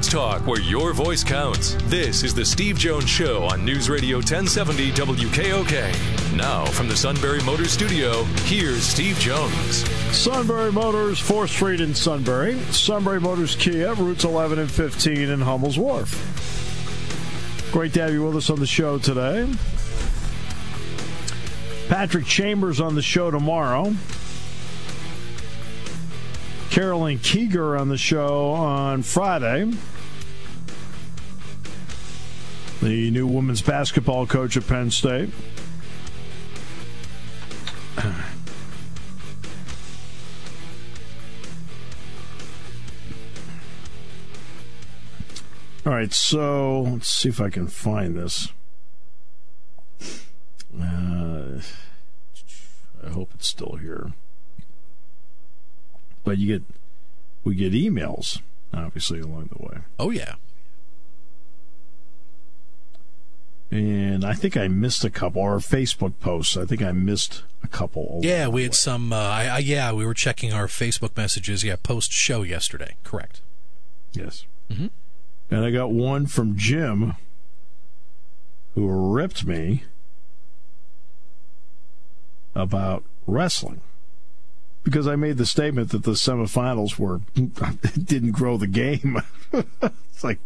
Sports talk where your voice counts. This is the Steve Jones Show on News Radio 1070 WKOK. Now, from the Sunbury Motors Studio, here's Steve Jones. Sunbury Motors, 4th Street in Sunbury. Sunbury Motors Kia, routes 11 and 15 in Hummel's Wharf. Great to have you with us on the show today. Patrick Chambers on the show tomorrow. Carolyn Kieger on the show on Friday. The new women's basketball coach at Penn State. All right, so let's see if I can find this. Uh, I hope it's still here but you get we get emails obviously along the way. Oh yeah. And I think I missed a couple, or Facebook posts. I think I missed a couple. Yeah, we had some. Uh, I, I, yeah, we were checking our Facebook messages. Yeah, post show yesterday. Correct. Yes. Mm-hmm. And I got one from Jim, who ripped me about wrestling because I made the statement that the semifinals were didn't grow the game. it's like,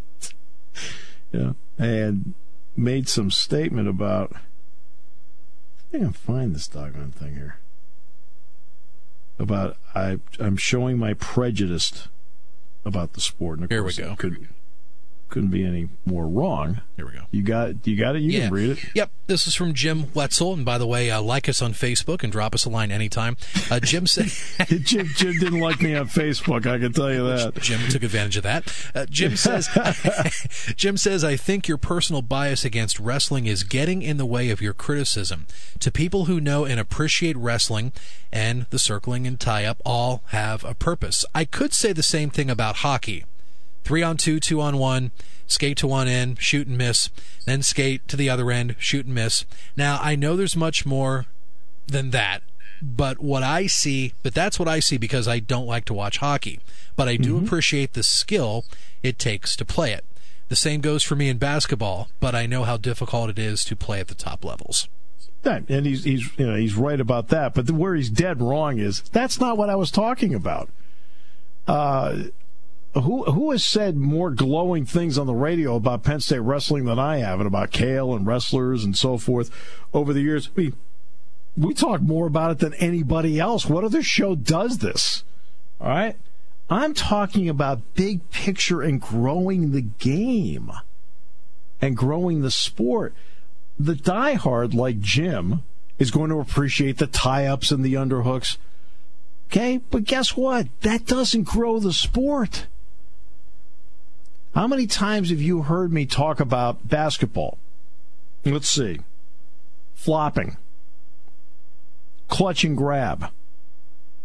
yeah, and made some statement about. I think I can find this doggone thing here. About I I'm showing my prejudice about the sport. And of here course, we go. Could, couldn't be any more wrong. Here we go. You got you got it. You yeah. can read it. Yep. This is from Jim Wetzel, and by the way, uh, like us on Facebook and drop us a line anytime. Uh, Jim said Jim, Jim didn't like me on Facebook. I can tell you that. Jim took advantage of that. Uh, Jim says Jim says I think your personal bias against wrestling is getting in the way of your criticism. To people who know and appreciate wrestling and the circling and tie up all have a purpose. I could say the same thing about hockey three on two, two on one, skate to one end, shoot and miss, then skate to the other end, shoot and miss. Now, I know there's much more than that, but what I see, but that's what I see because I don't like to watch hockey. But I do mm-hmm. appreciate the skill it takes to play it. The same goes for me in basketball, but I know how difficult it is to play at the top levels. and he's he's you know he's right about that. But where he's dead wrong is that's not what I was talking about. Uh, who who has said more glowing things on the radio about Penn State wrestling than I have, and about Cael and wrestlers and so forth over the years? Mean, we talk more about it than anybody else. What other show does this? All right, I'm talking about big picture and growing the game and growing the sport. The diehard like Jim is going to appreciate the tie-ups and the underhooks. Okay, but guess what? That doesn't grow the sport. How many times have you heard me talk about basketball? Let's see. Flopping, clutch and grab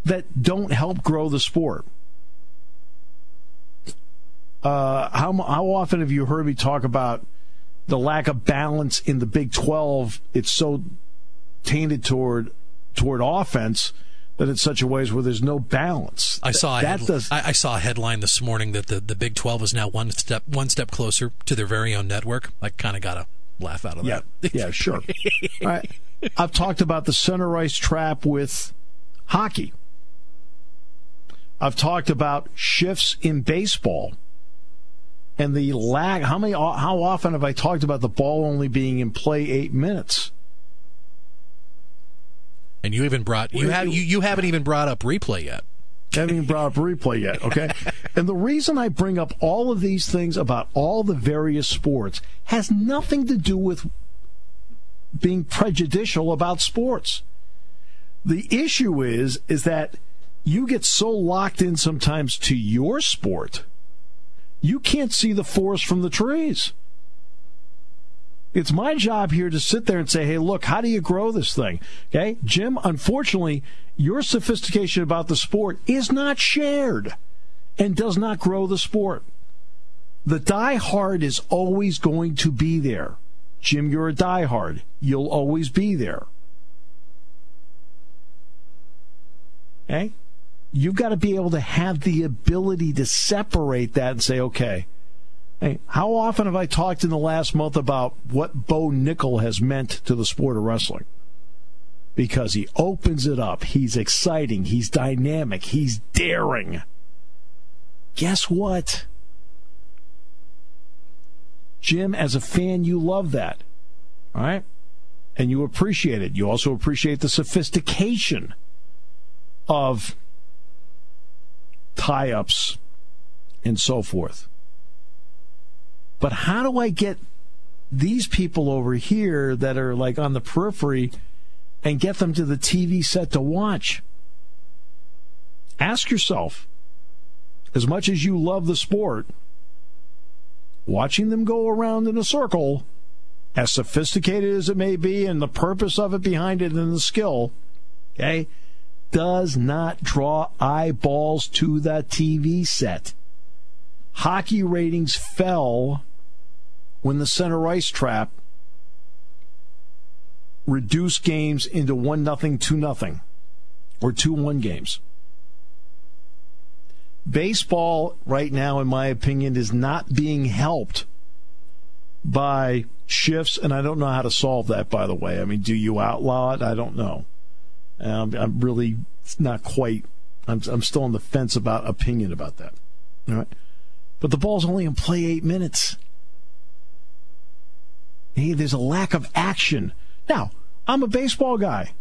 that don't help grow the sport. Uh, how how often have you heard me talk about the lack of balance in the Big Twelve? It's so tainted toward toward offense that in such a ways where there's no balance. I saw a that does, I, I, saw a headline this morning that the, the Big Twelve is now one step one step closer to their very own network. I kind of got a laugh out of yeah, that. yeah, sure. All right. I've talked about the center ice trap with hockey. I've talked about shifts in baseball and the lag. How many? How often have I talked about the ball only being in play eight minutes? And you even brought you have you, you haven't even brought up replay yet. haven't even brought up replay yet, okay? and the reason I bring up all of these things about all the various sports has nothing to do with being prejudicial about sports. The issue is is that you get so locked in sometimes to your sport, you can't see the forest from the trees. It's my job here to sit there and say, hey, look, how do you grow this thing? Okay. Jim, unfortunately, your sophistication about the sport is not shared and does not grow the sport. The die-hard is always going to be there. Jim, you're a die-hard. You'll always be there. Okay? You've got to be able to have the ability to separate that and say, okay, hey, how often have I talked in the last month about what Bo Nickal has meant to the sport of wrestling? Because he opens it up. He's exciting. He's dynamic. He's daring. Guess what? Jim, as a fan, you love that. All right? And you appreciate it. You also appreciate the sophistication of tie ups and so forth. But how do I get these people over here that are like on the periphery and get them to the TV set to watch? Ask yourself, as much as you love the sport, watching them go around in a circle, as sophisticated as it may be, and the purpose of it behind it and the skill, okay, does not draw eyeballs to the TV set. Hockey ratings fell when the center ice trap reduced games into 1 nothing, 2 nothing, or 2 1 games. Baseball, right now, in my opinion, is not being helped by shifts, and I don't know how to solve that, by the way. I mean, do you outlaw it? I don't know. Um, I'm really not quite, I'm, I'm still on the fence about opinion about that. All right. But the ball's only in play eight minutes. Hey, there's a lack of action. Now, I'm a baseball guy.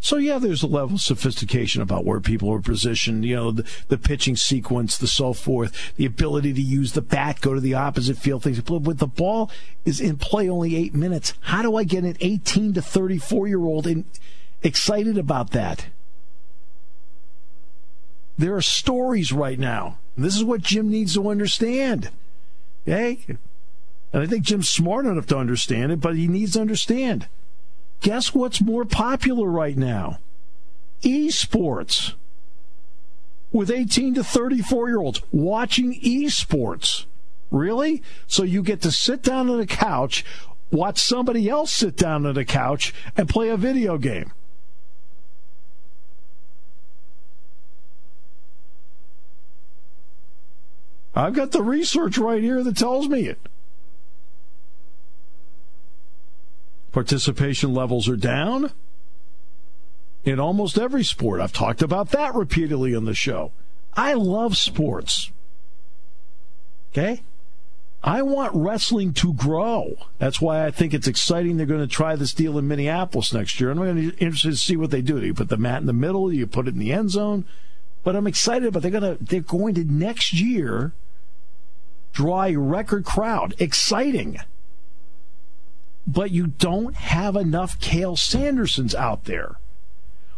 So yeah, there's a level of sophistication about where people are positioned, you know, the, the, pitching sequence, the so forth, the ability to use the bat, go to the opposite field, things. But the ball is in play only eight minutes. How do I get an 18 to 34 year old excited about that? There are stories right now. This is what Jim needs to understand. Okay? And I think Jim's smart enough to understand it, but he needs to understand Guess what's more popular right now? Esports. With 18 to 34 year olds watching esports. Really? So you get to sit down on a couch, watch somebody else sit down on a couch, and play a video game. I've got the research right here that tells me it. Participation levels are down in almost every sport. I've talked about that repeatedly on the show. I love sports. Okay? I want wrestling to grow. That's why I think it's exciting they're going to try this deal in Minneapolis next year. And I'm going to be interested to see what they do. Do you put the mat in the middle? Do you put it in the end zone? But I'm excited But they're going to they're going to next year draw a record crowd. Exciting but you don't have enough Cael Sandersons out there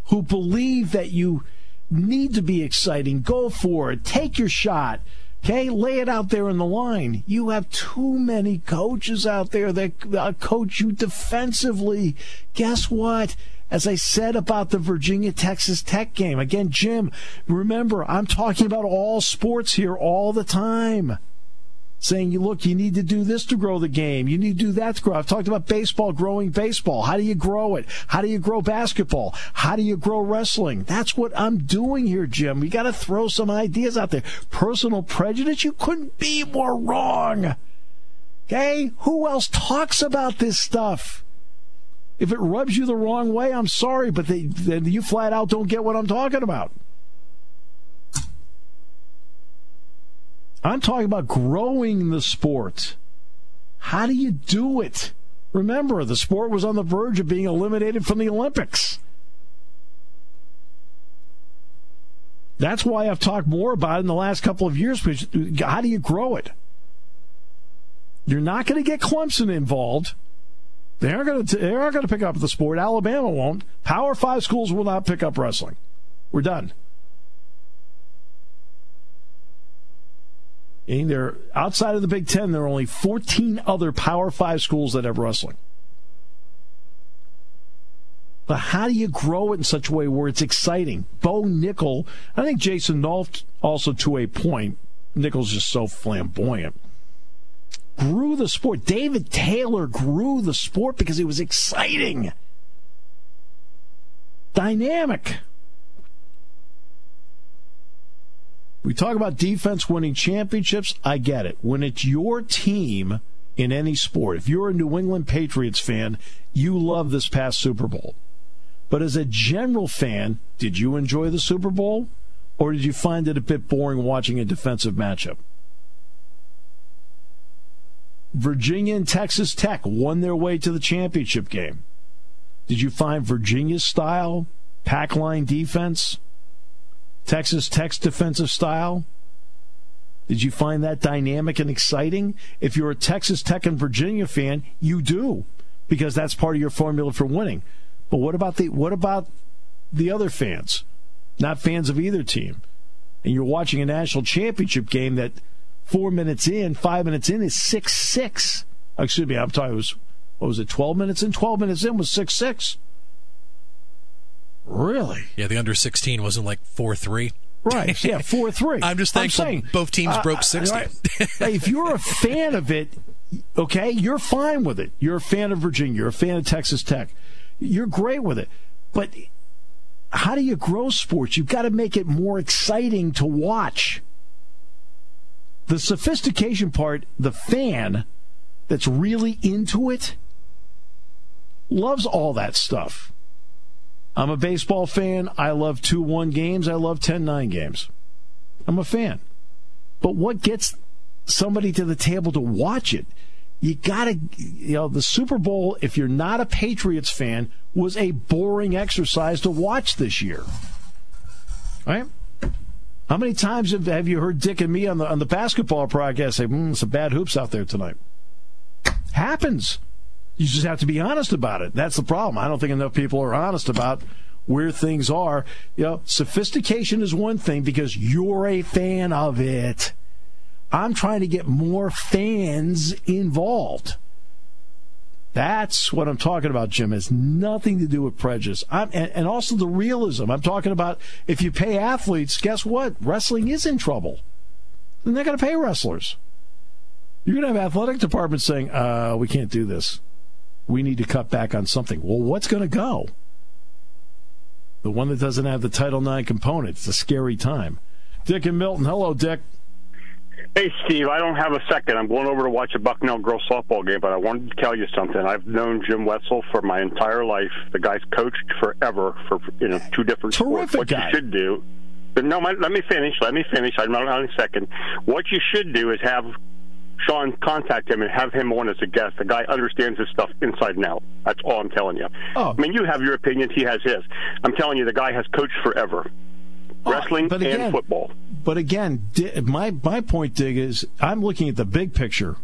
who believe that you need to be exciting. Go for it. Take your shot. Okay, lay it out there in the line. You have too many coaches out there that uh, coach you defensively. Guess what? As I said about the Virginia Texas Tech game, again, Jim, remember, I'm talking about all sports here all the time saying, you look, you need to do this to grow the game. You need to do that to grow. I've talked about baseball growing baseball. How do you grow it? How do you grow basketball? How do you grow wrestling? That's what I'm doing here, Jim. We got to throw some ideas out there. Personal prejudice, you couldn't be more wrong. Okay? Who else talks about this stuff? If it rubs you the wrong way, I'm sorry, but then you flat out don't get what I'm talking about. I'm talking about growing the sport. How do you do it? Remember, the sport was on the verge of being eliminated from the Olympics. That's why I've talked more about it in the last couple of years. How do you grow it? You're not going to get Clemson involved. They aren't going to. They aren't going to pick up the sport. Alabama won't. Power Five schools will not pick up wrestling. We're done. And there, outside of the Big Ten, there are only 14 other Power Five schools that have wrestling. But how do you grow it in such a way where it's exciting? Bo Nickal, I think Jason Nolf also to a point. Nickal's just so flamboyant. Grew the sport. David Taylor grew the sport because it was exciting, dynamic. We talk about defense winning championships. I get it. When it's your team in any sport, if you're a New England Patriots fan, you love this past Super Bowl. But as a general fan, did you enjoy the Super Bowl? Or did you find it a bit boring watching a defensive matchup? Virginia and Texas Tech won their way to the championship game. Did you find Virginia's style, pack line defense, Texas Tech's defensive style? Did you find that dynamic and exciting? If you're a Texas Tech and Virginia fan, you do, because that's part of your formula for winning. But what about the what about the other fans? Not fans of either team. And you're watching a national championship game that four minutes in, five minutes in is six six. Excuse me, I'm talking it was what was it, twelve minutes in? Twelve minutes in was six six. Really? Yeah, the under 16 wasn't like 4 3. Right. Yeah, 4 3. I'm just thankful I'm saying, both teams uh, broke 60. Right. if you're a fan of it, okay, you're fine with it. You're a fan of Virginia, you're a fan of Texas Tech. You're great with it. But how do you grow sports? You've got to make it more exciting to watch. The sophistication part, the fan that's really into it, loves all that stuff. I'm a baseball fan. I love 2 1 games. I love 10 9 games. I'm a fan. But what gets somebody to the table to watch it? You got to, you know, the Super Bowl, if you're not a Patriots fan, was a boring exercise to watch this year. Right? How many times have, have you heard Dick and me on the on the basketball broadcast say, mm, some bad hoops out there tonight? Happens. You just have to be honest about it. That's the problem. I don't think enough people are honest about where things are. You know, sophistication is one thing because you're a fan of it. I'm trying to get more fans involved. That's what I'm talking about, Jim. It has nothing to do with prejudice. I'm, and, and also the realism. I'm talking about if you pay athletes, guess what? Wrestling is in trouble. Then they're going to pay wrestlers. You're going to have athletic departments saying, uh, we can't do this. We need to cut back on something. Well, what's going to go? The one that doesn't have the Title IX component. It's a scary time. Dick and Milton. Hello, Dick. Hey, Steve, I don't have a second. I'm going over to watch a Bucknell girls softball game, but I wanted to tell you something. I've known Jim Wetzel for my entire life. The guy's coached forever for you know two different Terrific sports. What guy. you should do. But no, my, let me finish. Let me finish. I'm not on a second. What you should do is have Sean contact him and have him on as a guest. The guy understands this stuff inside and out. That's all I'm telling you. Oh. I mean, you have your opinions. He has his. I'm telling you, the guy has coached forever. Oh, wrestling but and football. But again, my my point, Dick, is I'm looking at the big picture.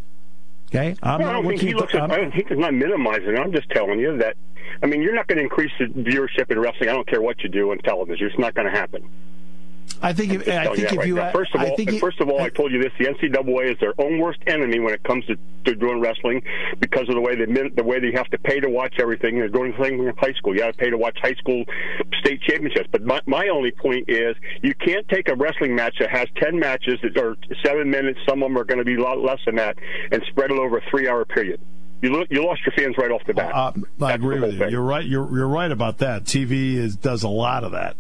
Okay, I'm Well, I don't think he looks at. I'm- don't think he's not minimizing. I'm just telling you that. I mean, you're not going to increase the viewership in wrestling. I don't care what you do on television. It's not going to happen. I think if, I think that if right you now. first of I all, think you- first of all, I told you this: the NCAA is their own worst enemy when it comes to, to doing wrestling because of the way they the way they have to pay to watch everything. They're doing the thing in high school. You got to pay to watch high school state championships. But my, my only point is, you can't take a wrestling match that has ten matches that are seven minutes. Some of them are going to be a lot less than that, and spread it over a three-hour period. You lo- you lost your fans right off the bat. Uh, I That's agree with you. thing. You're right. You're you're right about that. TV is does a lot of that.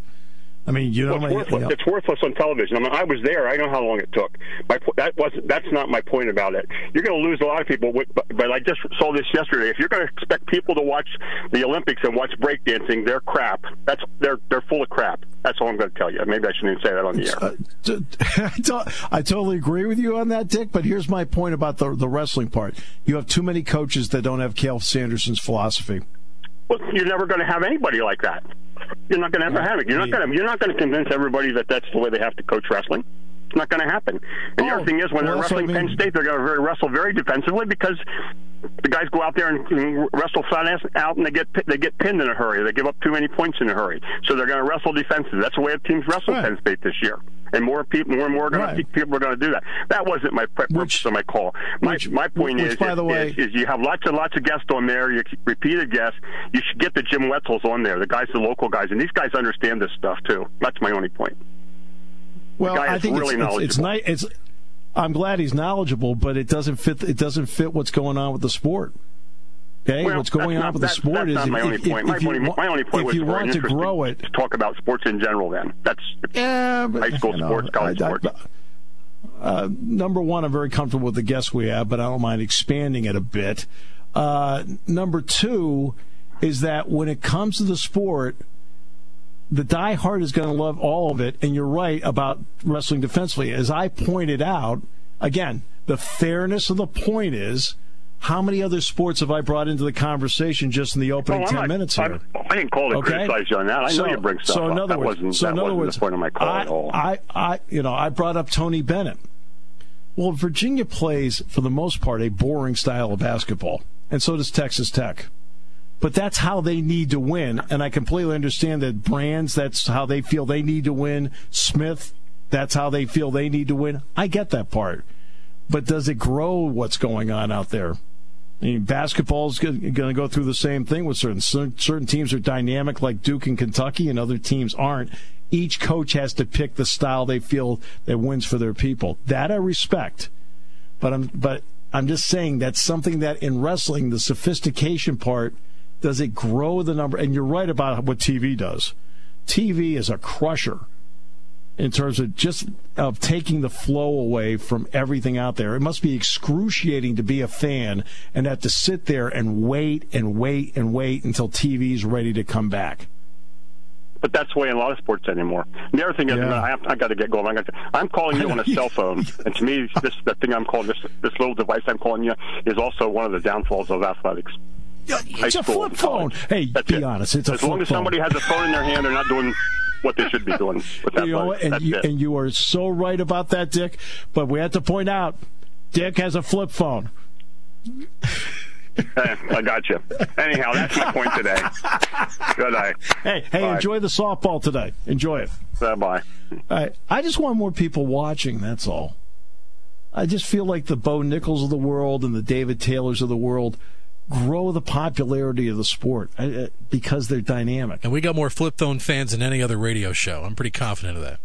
I mean, you know, Well, it's, worthless. it's worthless on television. I mean, I was there. I know how long it took. My that wasn't. That's not my point about it. You're going to lose a lot of people. With, but, but I just saw this yesterday. If you're going to expect people to watch the Olympics and watch breakdancing, they're crap. That's they're they're full of crap. That's all I'm going to tell you. Maybe I shouldn't even say that on the air. Uh, t- I I totally agree with you on that, Dick. But here's my point about the the wrestling part. You have too many coaches that don't have Cael Sanderson's philosophy. Well, you're never going to have anybody like that. You're not going to ever have it. You're not going to. You're not going to convince everybody that that's the way they have to coach wrestling. It's not going to happen. And the Oh, other thing is, when they're wrestling I mean. Penn State, they're going to wrestle very defensively because the guys go out there and, wrestle flat ass out, and they get they get pinned in a hurry. They give up too many points in a hurry, so they're going to wrestle defensive. That's the way teams wrestle Right. Penn State this year. And more people, more and more going Right. people are going to do that. That wasn't my pre- purpose of my call. My which- my point which, is, by is, the way- is, is you have lots and lots of guests on there. You repeated guests. You should get the Jim Wetzels on there, the guys, the local guys, and these guys understand this stuff too. That's my only point. Well, guy I is think really it's, it's, it's nice. It's. I'm glad he's knowledgeable, but it doesn't fit. It doesn't fit what's going on with the sport. Okay, Well, what's going on not, with the sport is if, my only if- point. My, if only, wa- my only point if you want to grow it, to talk about sports in general. Then that's Yeah, but, high school you know, sports, college I- I- sports. uh, number one, I'm very comfortable with the guests we have, but I don't mind expanding it a bit. Uh, number two is that when it comes to the sport, the diehard is going to love all of it. And you're right about wrestling defensively. As I pointed out, again, the fairness of the point is how many other sports have I brought into the conversation just in the opening Oh, 10 not- minutes here? I didn't call to Okay. criticize you on that. I so, know you bring stuff so in up. other that words, wasn't so that in other words, the point of my call I, at all. I, I, you know, I brought up Tony Bennett. Well, Virginia plays for the most part a boring style of basketball, and so does Texas Tech. But that's how they need to win, and I completely understand that brands. That's how they feel they need to win. Smith, that's how they feel they need to win. I get that part, but does it grow what's going on out there? I mean, basketball's going to go through the same thing with certain certain teams are dynamic, like Duke and Kentucky, and other teams aren't. Each coach has to pick the style they feel that wins for their people. That I respect, but I'm but I'm just saying that's something that in wrestling, the sophistication part does it grow the number? And you're right about what TV does. TV is a crusher in terms of just of taking the flow away from everything out there. It must be excruciating to be a fan and have to sit there and wait and wait and wait until TV's ready to come back. but that's the way in a lot of sports anymore. And the other thing is, Yeah. I, I got to get going. I got to, I'm calling you on a cell phone, and to me, this the thing I'm calling this this little device I'm calling you is also one of the downfalls of athletics. High It's a school flip phone. Hey, That's be it. honest. It's a as long as phone. somebody has a phone in their hand, they're not doing what they should be doing with that you know, and you, and you are so right about that, Dick. But we have to point out, Dick has a flip phone. I got you. Anyhow, that's my point today. Good night. Hey, hey, Bye. enjoy the softball today. Enjoy it. Bye bye. I, I just want more people watching. That's all. I just feel like the Bo Nickals of the world and the David Taylors of the world grow the popularity of the sport I, I, because they're dynamic. And we got more flip phone fans than any other radio show. I'm pretty confident of that.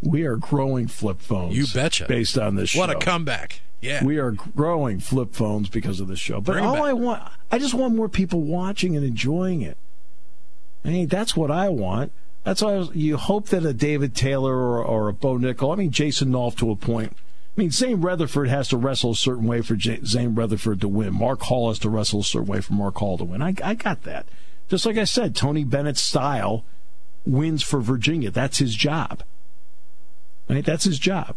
We are growing flip phones. You betcha. Based on this show. What a comeback. Yeah. We are growing flip phones because of this show. But Bring all. I want, I just want more people watching and enjoying it. I mean, that's what I want. That's why I you hope that a David Taylor or, or a Bo Nickal, I mean, Jason Nolf to a point. I mean, Zain Retherford has to wrestle a certain way for J- Zain Retherford to win. Mark Hall has to wrestle a certain way for Mark Hall to win. I, I got that. Just like I said, Tony Bennett's style wins for Virginia. That's his job. Right? That's his job.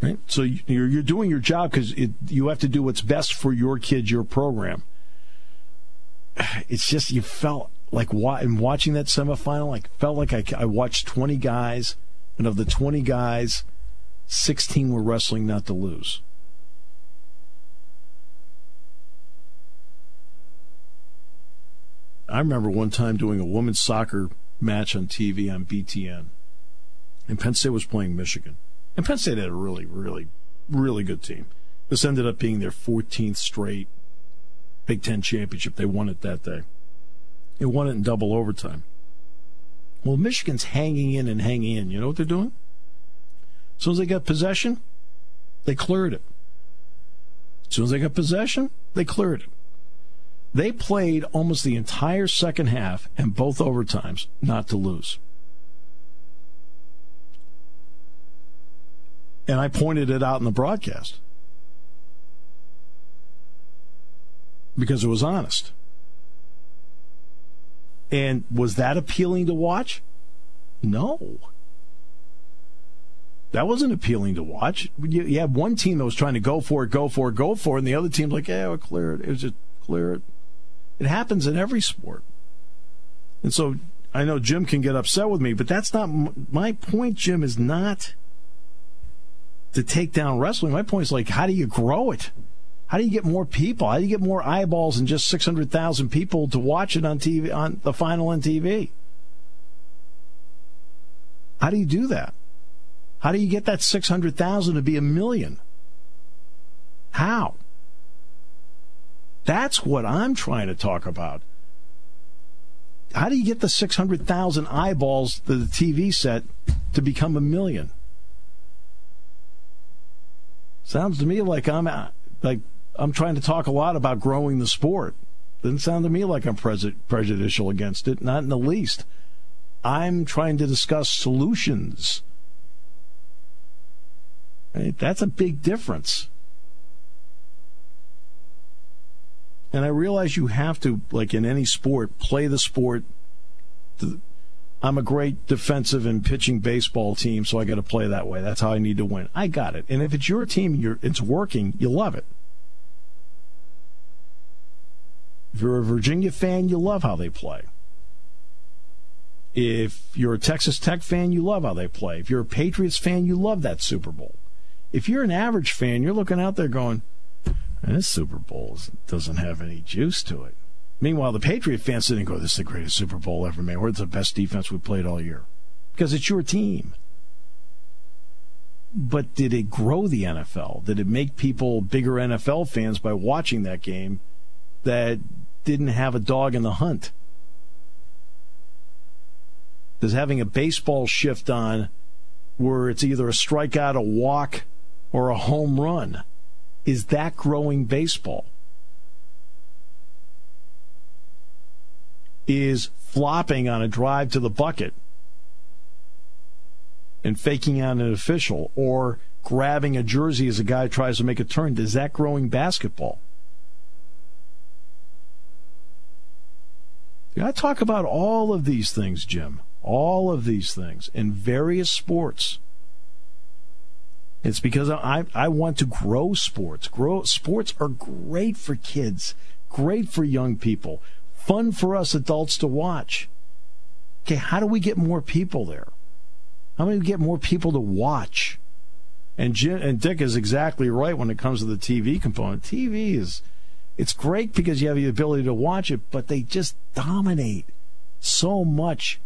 Right? So you- you're, you're doing your job because you have to do what's best for your kids, your program. It's just you felt like in watching that semifinal, like felt like I, I watched 20 guys, and of the 20 guys, 16 were wrestling not to lose. I remember one time doing a women's soccer match on TV on BTN, and Penn State was playing Michigan. And Penn State had a really, really, really good team. This ended up being their 14th straight Big Ten championship. They won it that day. They won it in double overtime. Well, Michigan's hanging in and hanging in. You know what they're doing? As soon as they got possession, they cleared it. As soon as they got possession, they cleared it. They played almost the entire second half and both overtimes not to lose. And I pointed it out in the broadcast because it was honest. And was that appealing to watch? No. That wasn't appealing to watch. You, you had one team that was trying to go for it, go for it, go for it, and the other team's like, yeah, we'll clear it. It was just clear it. It happens in every sport. And so I know Jim can get upset with me, but that's not my point, Jim, is not to take down wrestling. My point is like, how do you grow it? How do you get more people? How do you get more eyeballs than just 600,000 people to watch it on TV, on the final on TV? How do you do that? How do you get that 600,000 to be a million? How? That's what I'm trying to talk about. How do you get the 600,000 eyeballs to the TV set to become a million? Sounds to me like I'm like I'm trying to talk a lot about growing the sport. Doesn't sound to me like I'm prejudicial against it, not in the least. I'm trying to discuss solutions. That's a big difference. And I realize you have to, like in any sport, play the sport. I'm a great defensive and pitching baseball team, so I got to play that way. That's how I need to win. I got it. And if it's your team, it's working, you love it. If you're a Virginia fan, you love how they play. If you're a Texas Tech fan, you love how they play. If you're a Patriots fan, you love that Super Bowl. If you're an average fan, you're looking out there going, this Super Bowl doesn't have any juice to it. Meanwhile, the Patriot fans sitting go, this is the greatest Super Bowl ever made. or it's the best defense we played all year. Because it's your team. But did it grow the NFL? Did it make people bigger NFL fans by watching that game that didn't have a dog in the hunt? Does having a baseball shift on where it's either a strikeout, a walk, or a home run, is that growing baseball? Is flopping on a drive to the bucket and faking out an official or grabbing a jersey as a guy tries to make a turn, is that growing basketball? I talk about all of these things, Jim. All of these things in various sports. It's because I, I want to grow sports. Grow sports are great for kids, great for young people, fun for us adults to watch. Okay, how do we get more people there? How do we get more people to watch? And Jim, and Dick is exactly right when it comes to the TV component. TV is it's great because you have the ability to watch it, but they just dominate so much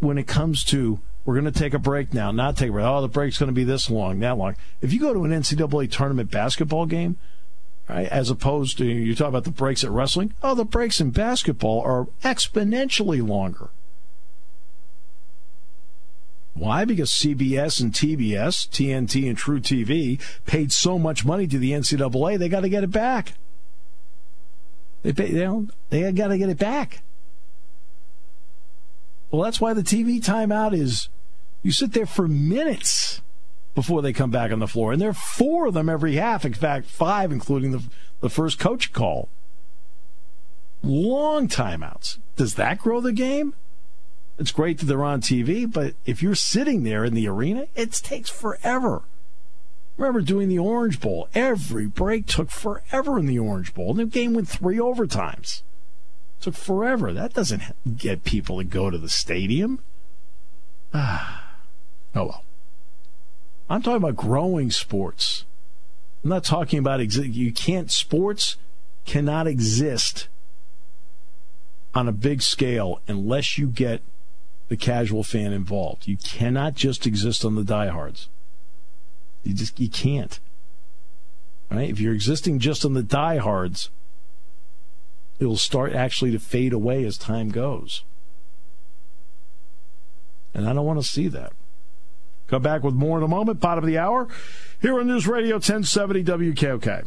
when it comes to we're going to take a break now, not take a break. Oh, the break's going to be this long, that long. If you go to an NCAA tournament basketball game, right, as opposed to you talk about the breaks at wrestling, oh, the breaks in basketball are exponentially longer. Why? Because CBS and TBS, TNT and truTV paid so much money to the NCAA, they got to get it back. They pay, they, they got to get it back. Well, that's why the TV timeout is you sit there for minutes before they come back on the floor. And there are four of them every half. In fact, five, including the, the first coach call. Long timeouts. Does that grow the game? It's great that they're on TV, but if you're sitting there in the arena, it takes forever. Remember doing the Orange Bowl. Every break took forever in the Orange Bowl. The game went three overtimes. Took forever. That doesn't get people to go to the stadium. Ah. Oh well. I'm talking about growing sports. I'm not talking about exi- you can't sports cannot exist on a big scale unless you get the casual fan involved. You cannot just exist on the diehards. You just you can't. Right? If you're existing just on the diehards, it'll start actually to fade away as time goes. And I don't want to see that. Come back with more in a moment, bottom of the hour, here on News Radio 1070 WKOK.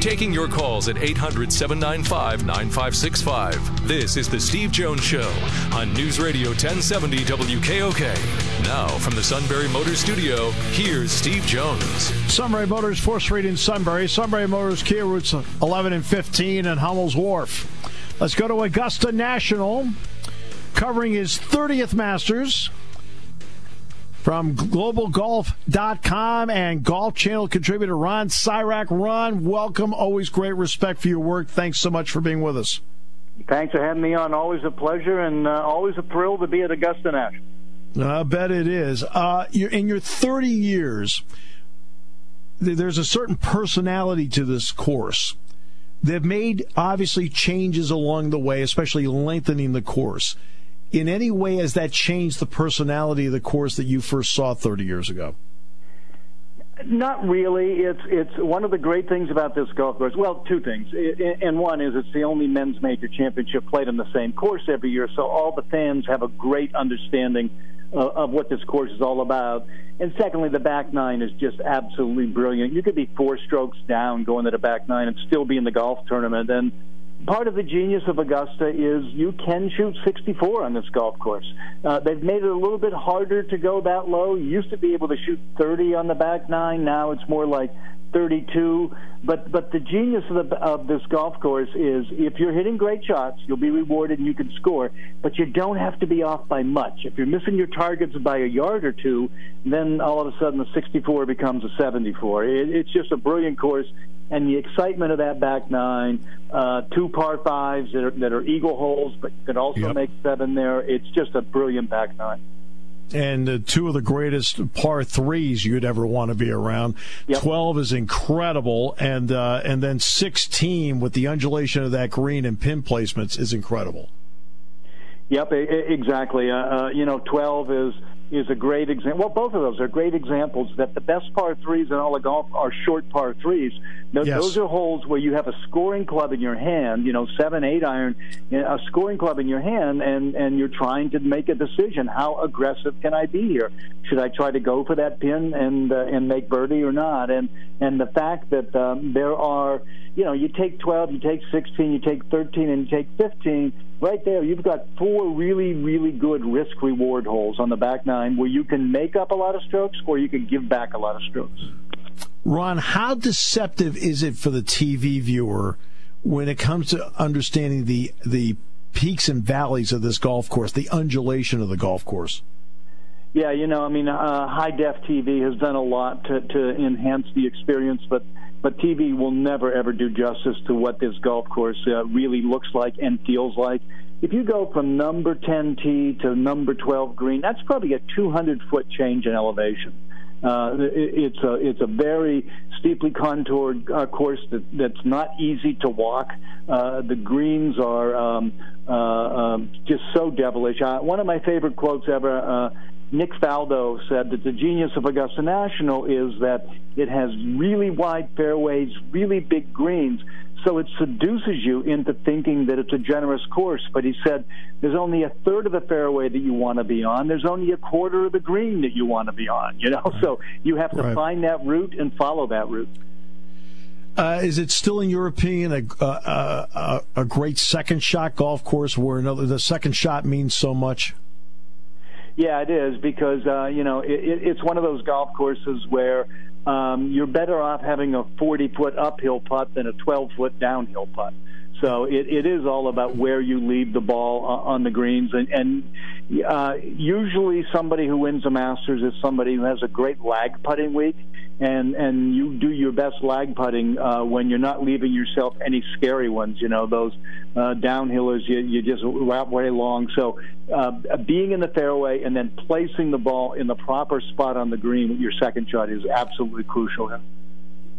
Taking your calls at 800 795 9565. This is The Steve Jones Show on News Radio 1070 WKOK. Now, from the Sunbury Motors Studio, here's Steve Jones. Sunbury Motors, 4th Street in Sunbury. Sunbury Motors, Kia routes 11 and 15, and Hummel's Wharf. Let's go to Augusta National, covering his 30th Masters from globalgolf.com and Golf Channel contributor Ron Sirak. Ron, welcome. Always great respect for your work. Thanks so much for being with us. Thanks for having me on. Always a pleasure and uh, always a thrill to be at Augusta National. I bet it is. Uh, in your 30 years, there's a certain personality to this course. They've made obviously changes along the way, especially lengthening the course in any way has that changed the personality of the course that you first saw 30 years ago? Not really. It's it's one of the great things about this golf course. Well, two things, and one is it's the only men's major championship played on the same course every year, so all the fans have a great understanding of, of what this course is all about. And secondly, the back nine is just absolutely brilliant. You could be four strokes down going to the back nine and still be in the golf tournament, and part of the genius of Augusta is you can shoot 64 on this golf course. Uh, they've made it a little bit harder to go that low. You used to be able to shoot 30 on the back nine. Now it's more like 32. But but the genius of, the, of this golf course is if you're hitting great shots, you'll be rewarded and you can score. But you don't have to be off by much. If you're missing your targets by a yard or two, then all of a sudden the 64 becomes a 74. It, it's just a brilliant course and the excitement of that back nine, uh, two par fives that are, that are eagle holes, but you can also yep. make seven there. It's just a brilliant back nine. And uh, two of the greatest par threes you'd ever want to be around. Yep. Twelve is incredible, and uh, and then sixteen with the undulation of that green and pin placements is incredible. Yep, exactly. Uh, uh, you know, twelve is is a great example. Well, both of those are great examples that the best par threes in all of golf are short par threes. Those, yes. those are holes where you have a scoring club in your hand, you know, seven, eight iron, a scoring club in your hand, and and you're trying to make a decision. How aggressive can I be here? Should I try to go for that pin and uh, and make birdie or not? And and the fact that um, there are, you know, you take 12, you take 16, you take 13, and you take 15 right there, you've got four really, really good risk reward holes on the back nine where you can make up a lot of strokes or you can give back a lot of strokes. Ron, how deceptive is it for the TV viewer when it comes to understanding the the peaks and valleys of this golf course, the undulation of the golf course? Yeah, you know, I mean, uh, high def TV has done a lot to, to enhance the experience, but but TV will never ever do justice to what this golf course uh, really looks like and feels like. If you go from number 10 tee to number 12 green, that's probably a 200 foot change in elevation. Uh, it, it's a it's a very steeply contoured uh, course that, that's not easy to walk. Uh, the greens are um, uh, um, just so devilish. Uh, one of my favorite quotes ever uh, Nick Faldo said that the genius of Augusta National is that it has really wide fairways, really big greens, so it seduces you into thinking that it's a generous course. But he said there's only a third of the fairway that you want to be on. There's only a quarter of the green that you want to be on. You know, so you have to right. find that route and follow that route. Uh, is it still, in your opinion, a, a, a, a great second shot golf course where another, the second shot means so much? Yeah, it is because uh, you know it, it's one of those golf courses where um, you're better off having a 40 foot uphill putt than a 12 foot downhill putt. So it, it is all about where you leave the ball on the greens, and, and uh, usually somebody who wins a Masters is somebody who has a great lag putting week, and and you do your best lag putting uh, when you're not leaving yourself any scary ones. You know those uh, downhillers you, you just wrap way long. So uh, being in the fairway and then placing the ball in the proper spot on the green with your second shot is absolutely crucial.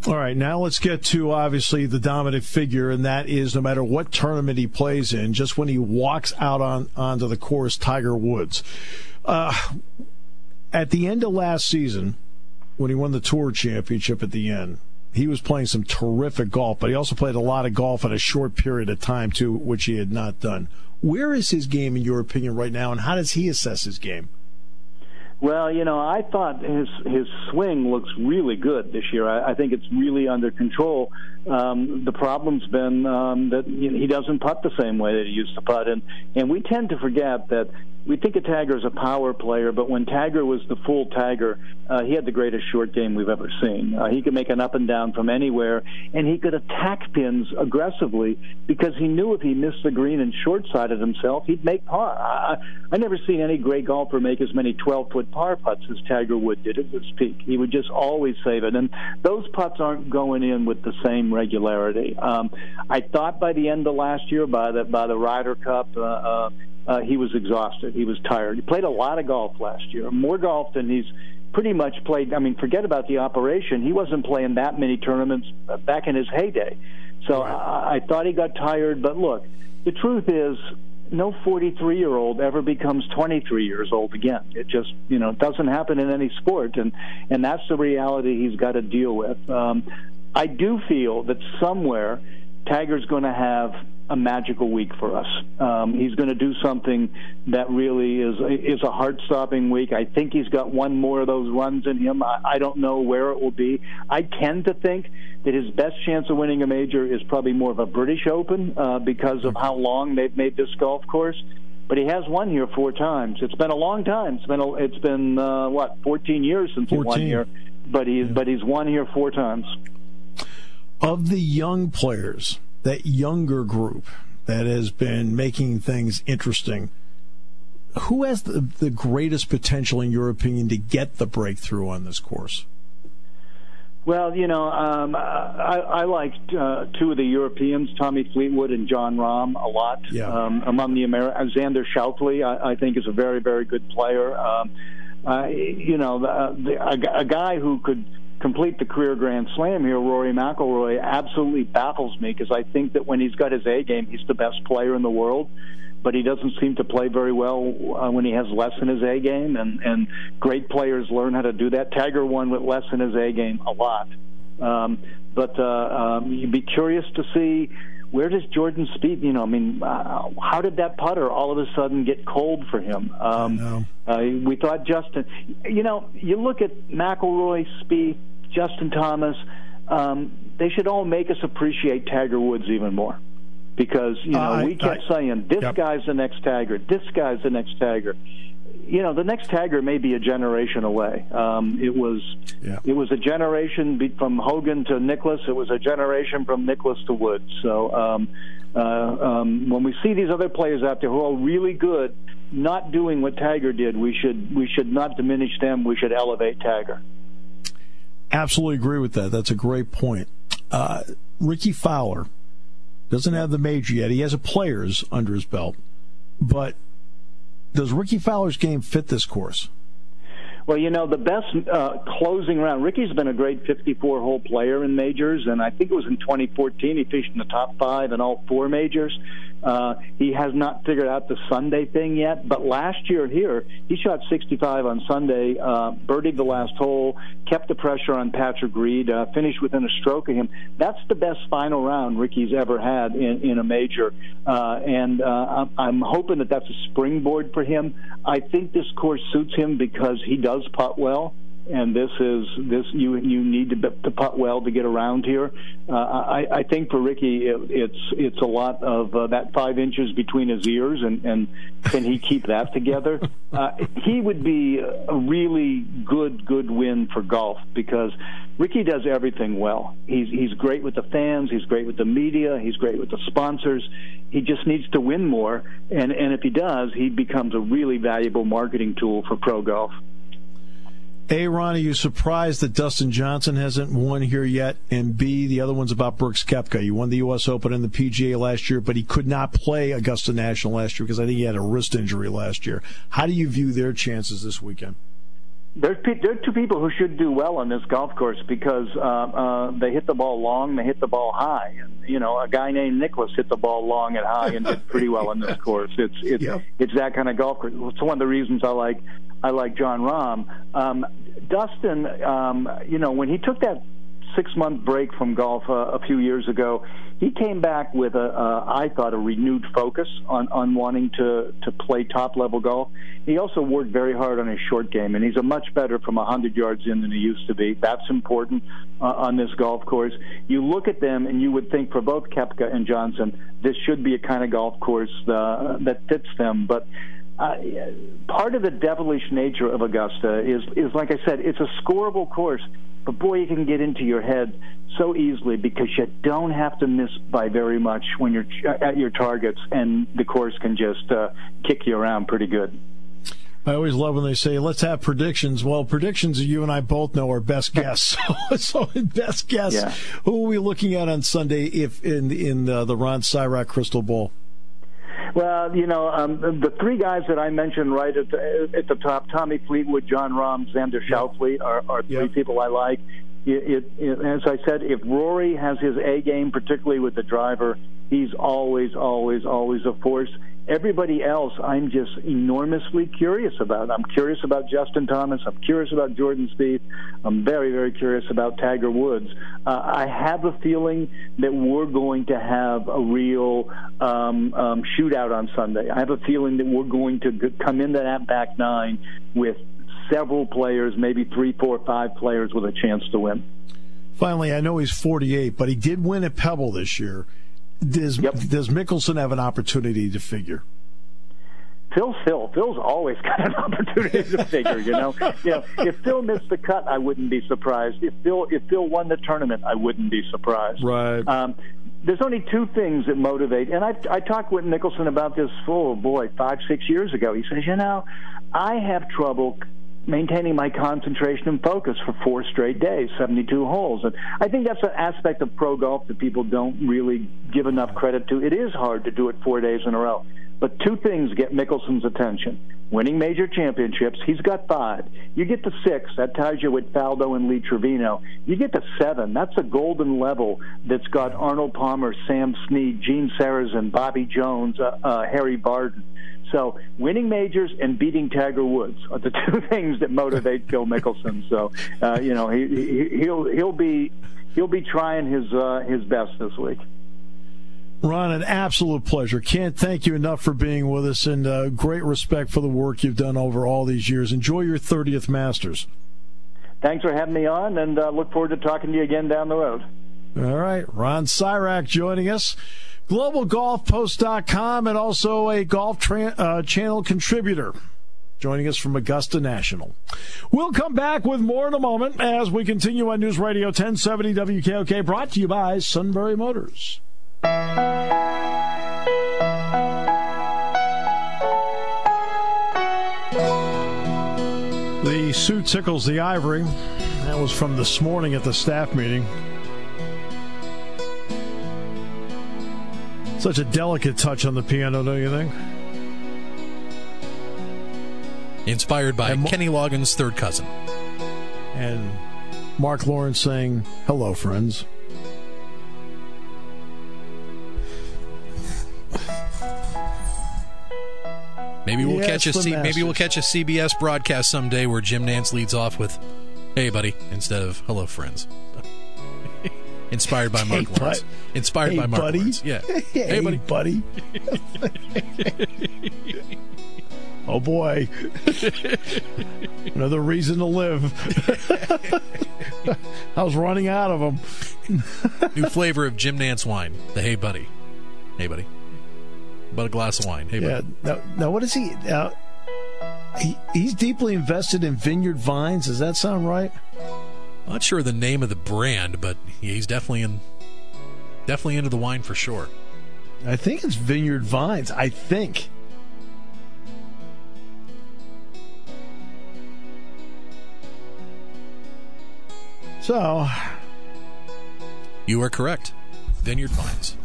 All right, now let's get to obviously the dominant figure, and that is no matter what tournament he plays in, just when he walks out on onto the course, Tiger Woods. Uh, at the end of last season, when he won the Tour Championship at the end, he was playing some terrific golf, but he also played a lot of golf in a short period of time too, which he had not done. Where is his game in your opinion right now, and how does he assess his game? Well, you know, I thought his his swing looks really good this year. I, I think it's really under control. Um, the problem's been um, that he doesn't putt the same way that he used to putt, and and we tend to forget that we think of Tiger as a power player, but when Tiger was the full Tiger, uh, he had the greatest short game we've ever seen. Uh, he could make an up and down from anywhere, and he could attack pins aggressively because he knew if he missed the green and short sided himself, he'd make par. I, I never seen any great golfer make as many 12 foot par putts as Tiger Wood did at his peak. He would just always save it, and those putts aren't going in with the same regularity. Um, I thought by the end of last year, by the by the Ryder Cup, uh, uh, uh, he was exhausted. He was tired. He played a lot of golf last year, more golf than he's pretty much played. I mean, forget about the operation. He wasn't playing that many tournaments back in his heyday. So I, I thought he got tired. But look, the truth is, no 43 year old ever becomes 23 years old again. It just, you know, doesn't happen in any sport, and and that's the reality he's got to deal with. Um, I do feel that somewhere Tiger's going to have a magical week for us. Um, he's going to do something that really is is a heart stopping week. I think he's got one more of those runs in him. I, I don't know where it will be. I tend to think that his best chance of winning a major is probably more of a British Open uh, because of how long they've made this golf course. But he has won here four times. It's been a long time. It's been a, it's been uh, what 14 years since 14. he won here. But he's yeah. but he's won here four times. Of the young players that younger group that has been making things interesting. Who has the, the greatest potential, in your opinion, to get the breakthrough on this course? Well, you know, um, I, I liked uh, two of the Europeans, Tommy Fleetwood and Jon Rahm, a lot. Yeah. Um, among the Americans, Xander Schauffele, I, I think, is a very, very good player. Um, uh, you know, the, the, a, a guy who could complete the career Grand Slam here, Rory McIlroy absolutely baffles me because I think that when he's got his A game, he's the best player in the world. But he doesn't seem to play very well uh, when he has less in his A game, and and great players learn how to do that. Tiger won with less in his A game a lot, um, but uh, um, you'd be curious to see where does Jordan Spieth? You know, I mean, uh, how did that putter all of a sudden get cold for him? Um, uh, we thought Justin. You know, you look at McIlroy, Spieth, Justin Thomas. Um, they should all make us appreciate Tiger Woods even more because you know uh, we kept I, saying this yep. guy's the next Tiger, this guy's the next Tiger you know, the next Tiger may be a generation away. Um, it was yeah. it was a generation from Hogan to Nicklaus. It was a generation from Nicklaus to Woods. So um, uh, um, when we see these other players out there who are really good, not doing what Tiger did, we should we should not diminish them. We should elevate Tiger. Absolutely agree with that. That's a great point. Uh, Rickie Fowler doesn't have the major yet. He has a players under his belt, but does Rickie Fowler's game fit this course? Well, you know, the best uh, closing round, Rickie's been a great 54 hole player in majors, and I think it was in 2014 he finished in the top five in all four majors. Uh, he has not figured out the Sunday thing yet, but last year here, he shot 65 on Sunday, uh, birdied the last hole, kept the pressure on Patrick Reed, uh, finished within a stroke of him. That's the best final round Rickie's ever had in, in a major, uh, and uh, I'm hoping that that's a springboard for him. I think this course suits him because he does putt well and this is this you you need to, to putt well to get around here. Uh, I, I think for Rickie, it, it's it's a lot of uh, that five inches between his ears, and and can he keep that together? Uh, he would be a really good good win for golf because Rickie does everything well. He's he's great with the fans. He's great with the media. He's great with the sponsors. He just needs to win more, and and if he does, he becomes a really valuable marketing tool for pro golf. A, Ron, are you surprised that Dustin Johnson hasn't won here yet? And B, the other one's about Brooks Koepka. He won the U.S. Open and the PGA last year, but he could not play Augusta National last year because I think he had a wrist injury last year. How do you view their chances this weekend? There's there are two people who should do well on this golf course because uh, uh, they hit the ball long, they hit the ball high, and you know a guy named Nicklaus hit the ball long and high and did pretty well on this course. It's it's it's that kind of golf course. It's one of the reasons I like I like Jon Rahm. Um, Dustin, um, you know when he took that six month break from golf uh, a few years ago, he came back with a, uh, I thought, a renewed focus on, on wanting to, to play top level golf. He also worked very hard on his short game, and he's a much better from a 100 yards in than he used to be. That's important uh, on this golf course. You look at them, and you would think for both Koepka and Johnson, this should be a kind of golf course uh, that fits them. But uh, part of the devilish nature of Augusta is, is like I said, it's a scoreable course. But boy, you can get into your head so easily because you don't have to miss by very much when you're at your targets, and the course can just uh, kick you around pretty good. I always love when they say, "Let's have predictions." Well, predictions you and I both know are best guess. so, best guess. Yeah. Who are we looking at on Sunday? If in in uh, the Ron Sirak crystal ball? Well, you know, um, the three guys that I mentioned right at the, at the top, Tommy Fleetwood, Jon Rahm, Xander Schauffele, are, are three yep. people I like. It, it, it, as I said, if Rory has his A game, particularly with the driver, he's always, always, always a force. Everybody else, I'm just enormously curious about. I'm curious about Justin Thomas. I'm curious about Jordan Spieth. I'm very, very curious about Tiger Woods. Uh, I have a feeling that we're going to have a real um, um, shootout on Sunday. I have a feeling that we're going to come into that back nine with several players, maybe three, four, five players with a chance to win. Finally, I know he's 48, but he did win at Pebble this year. Does yep. does Mickelson have an opportunity to figure? Phil's Phil. Phil's always got an opportunity to figure. You know, you know, if Phil missed the cut, I wouldn't be surprised. If Phil if Phil won the tournament, I wouldn't be surprised. Right. Um, there's only two things that motivate, and I I talked with Mickelson about this. Oh boy, five six years ago. He says, you know, I have trouble maintaining my concentration and focus for four straight days, 72 holes. And I think that's an aspect of pro golf that people don't really give enough credit to. It is hard to do it four days in a row. But two things get Mickelson's attention. Winning major championships, he's got five. You get to six, that ties you with Faldo and Lee Trevino. You get to seven, that's a golden level that's got Arnold Palmer, Sam Snead, Gene Sarazen, Bobby Jones, uh, uh, Harry Vardon. So winning majors and beating Tiger Woods are the two things that motivate Phil Mickelson. So uh, you know he, he he'll he'll be he'll be trying his uh, his best this week. Ron, an absolute pleasure. Can't thank you enough for being with us, and uh, great respect for the work you've done over all these years. Enjoy your 30th Masters. Thanks for having me on, and uh, look forward to talking to you again down the road. All right, Ron Sirak joining us globalgolfpost.com, and also a Golf tra- uh, Channel contributor. Joining us from Augusta National. We'll come back with more in a moment as we continue on News Radio 1070 WKOK, brought to you by Sunbury Motors. The suit tickles the ivory. That was from this morning at the staff meeting. Such a delicate touch on the piano, don't you think? Inspired by Mo- Kenny Loggins' third cousin. And Mark Lawrence saying, Hello, friends. Maybe we'll yes, catch a C- maybe we'll catch a CBS broadcast someday where Jim Nantz leads off with "Hey, buddy" instead of "Hello, friends." Inspired by Mark hey, Lawrence. Inspired hey, by Mark buddy. Lawrence. Yeah. hey, hey, buddy. buddy. oh boy. Another reason to live. I was running out of them. New flavor of Jim Nantz wine. The Hey Buddy. Hey Buddy. About a glass of wine. Hey yeah. Now, now what is he? Uh, he? He's deeply invested in vineyard vines. Does that sound right? not sure the name of the brand, but he's definitely in, definitely into the wine for sure. I think it's Vineyard Vines. I think. So, you are correct. Vineyard Vines.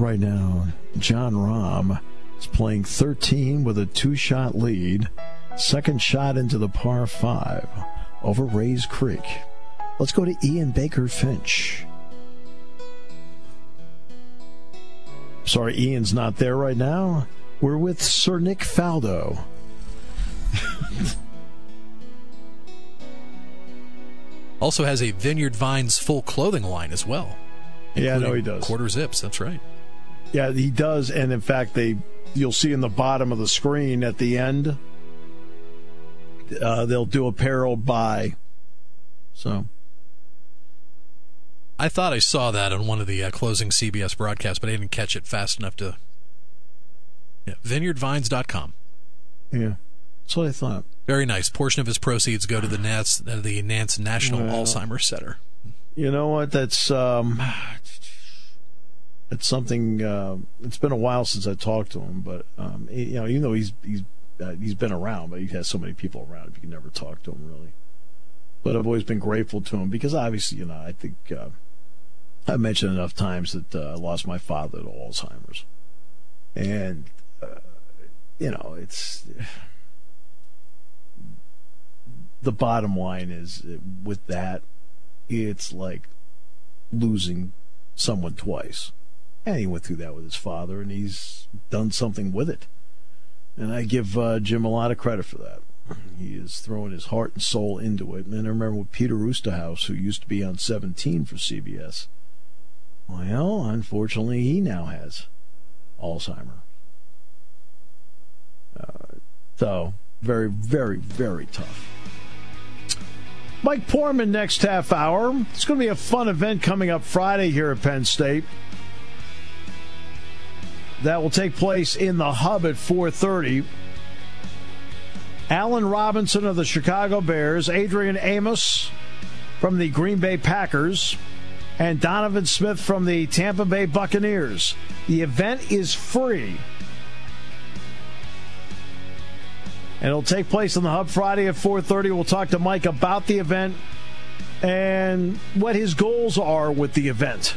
Right now, Jon Rahm is playing 13 with a two shot lead. Second shot into the par five over Rae's Creek. Let's go to Ian Baker Finch. Sorry, Ian's not there right now. We're with Sir Nick Faldo. also has a Vineyard Vines full clothing line as well. Yeah, I know he does. Quarter zips, that's right. Yeah, he does, and in fact, they you'll see in the bottom of the screen at the end. Uh, they'll do apparel buy. So. I thought I saw that on one of the uh, closing CBS broadcasts, but I didn't catch it fast enough to. Yeah, vineyardvines.com. Yeah, that's what I thought. Very nice. Portion of his proceeds go to the Nantz, uh, the Nantz National well, Alzheimer's Center. You know what? That's um, it's something. Uh, it's been a while since I talked to him, but um, you know, even though he's he's uh, he's been around, but he has so many people around, you can never talk to him really. But I've always been grateful to him because obviously, you know, I think uh, I've mentioned enough times that uh, I lost my father to Alzheimer's, and uh, you know, it's the bottom line is with that, it's like losing someone twice. And he went through that with his father, and he's done something with it. And I give uh, Jim a lot of credit for that. He is throwing his heart and soul into it. And I remember with Peter Oosterhuis, who used to be on 17 for CBS. Well, unfortunately, he now has Alzheimer. Uh, so, very, very, very tough. Mike Poorman next half hour. It's going to be a fun event coming up Friday here at Penn State. That will take place in the hub at 4:30. Allen Robinson of the Chicago Bears, Adrian Amos from the Green Bay Packers, and Donovan Smith from the Tampa Bay Buccaneers. The event is free. and it'll take place in the hub Friday at 4:30. We'll talk to Mike about the event and what his goals are with the event.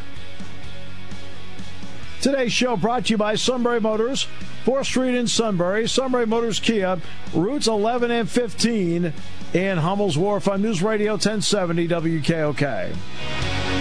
Today's show brought to you by Sunbury Motors, 4th Street in Sunbury, Sunbury Motors Kia, routes 11 and 15 in Hummel's Wharf on News Radio 1070 WKOK.